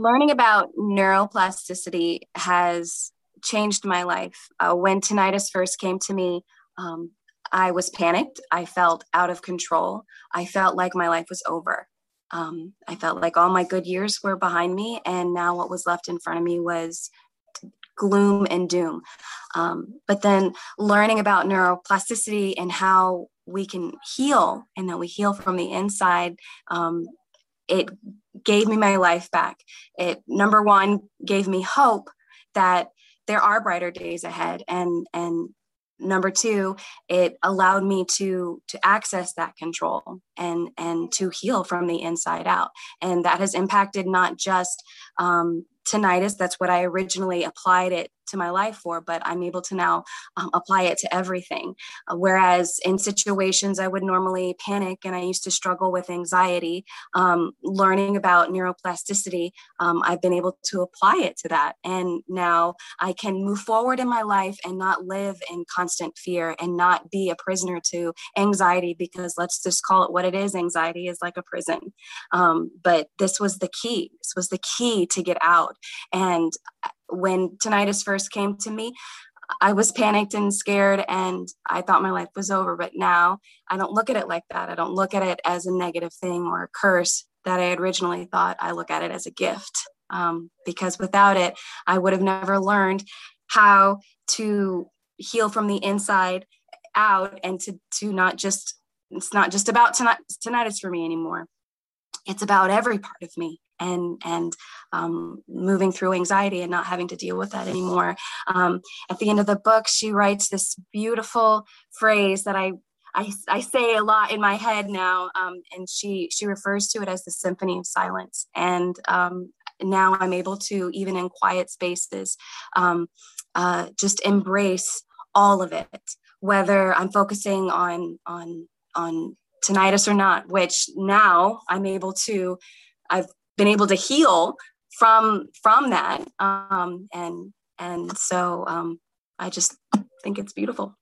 learning about neuroplasticity has changed my life. Uh, when tinnitus first came to me, um, I was panicked. I felt out of control. I felt like my life was over. Um, I felt like all my good years were behind me, and now what was left in front of me was gloom and doom. Um, but then learning about neuroplasticity and how we can heal and that we heal from the inside, um, it gave me my life back. It, number one, gave me hope that there are brighter days ahead and and number two it allowed me to to access that control and and to heal from the inside out and that has impacted not just um, tinnitus that's what i originally applied it to my life for, but I'm able to now um, apply it to everything. Uh, whereas in situations I would normally panic and I used to struggle with anxiety, um, learning about neuroplasticity, um, I've been able to apply it to that. And now I can move forward in my life and not live in constant fear and not be a prisoner to anxiety because let's just call it what it is anxiety is like a prison. Um, but this was the key. This was the key to get out. And when tinnitus first came to me, I was panicked and scared and I thought my life was over. But now I don't look at it like that. I don't look at it as a negative thing or a curse that I originally thought. I look at it as a gift um, because without it, I would have never learned how to heal from the inside out and to, to not just, it's not just about tinnitus for me anymore. It's about every part of me and and um, moving through anxiety and not having to deal with that anymore. Um, at the end of the book, she writes this beautiful phrase that I I, I say a lot in my head now, um, and she she refers to it as the symphony of silence. And um, now I'm able to, even in quiet spaces, um, uh, just embrace all of it, whether I'm focusing on on on tinnitus or not. Which now I'm able to. I've been able to heal from from that. Um, and and so um, i just think it's beautiful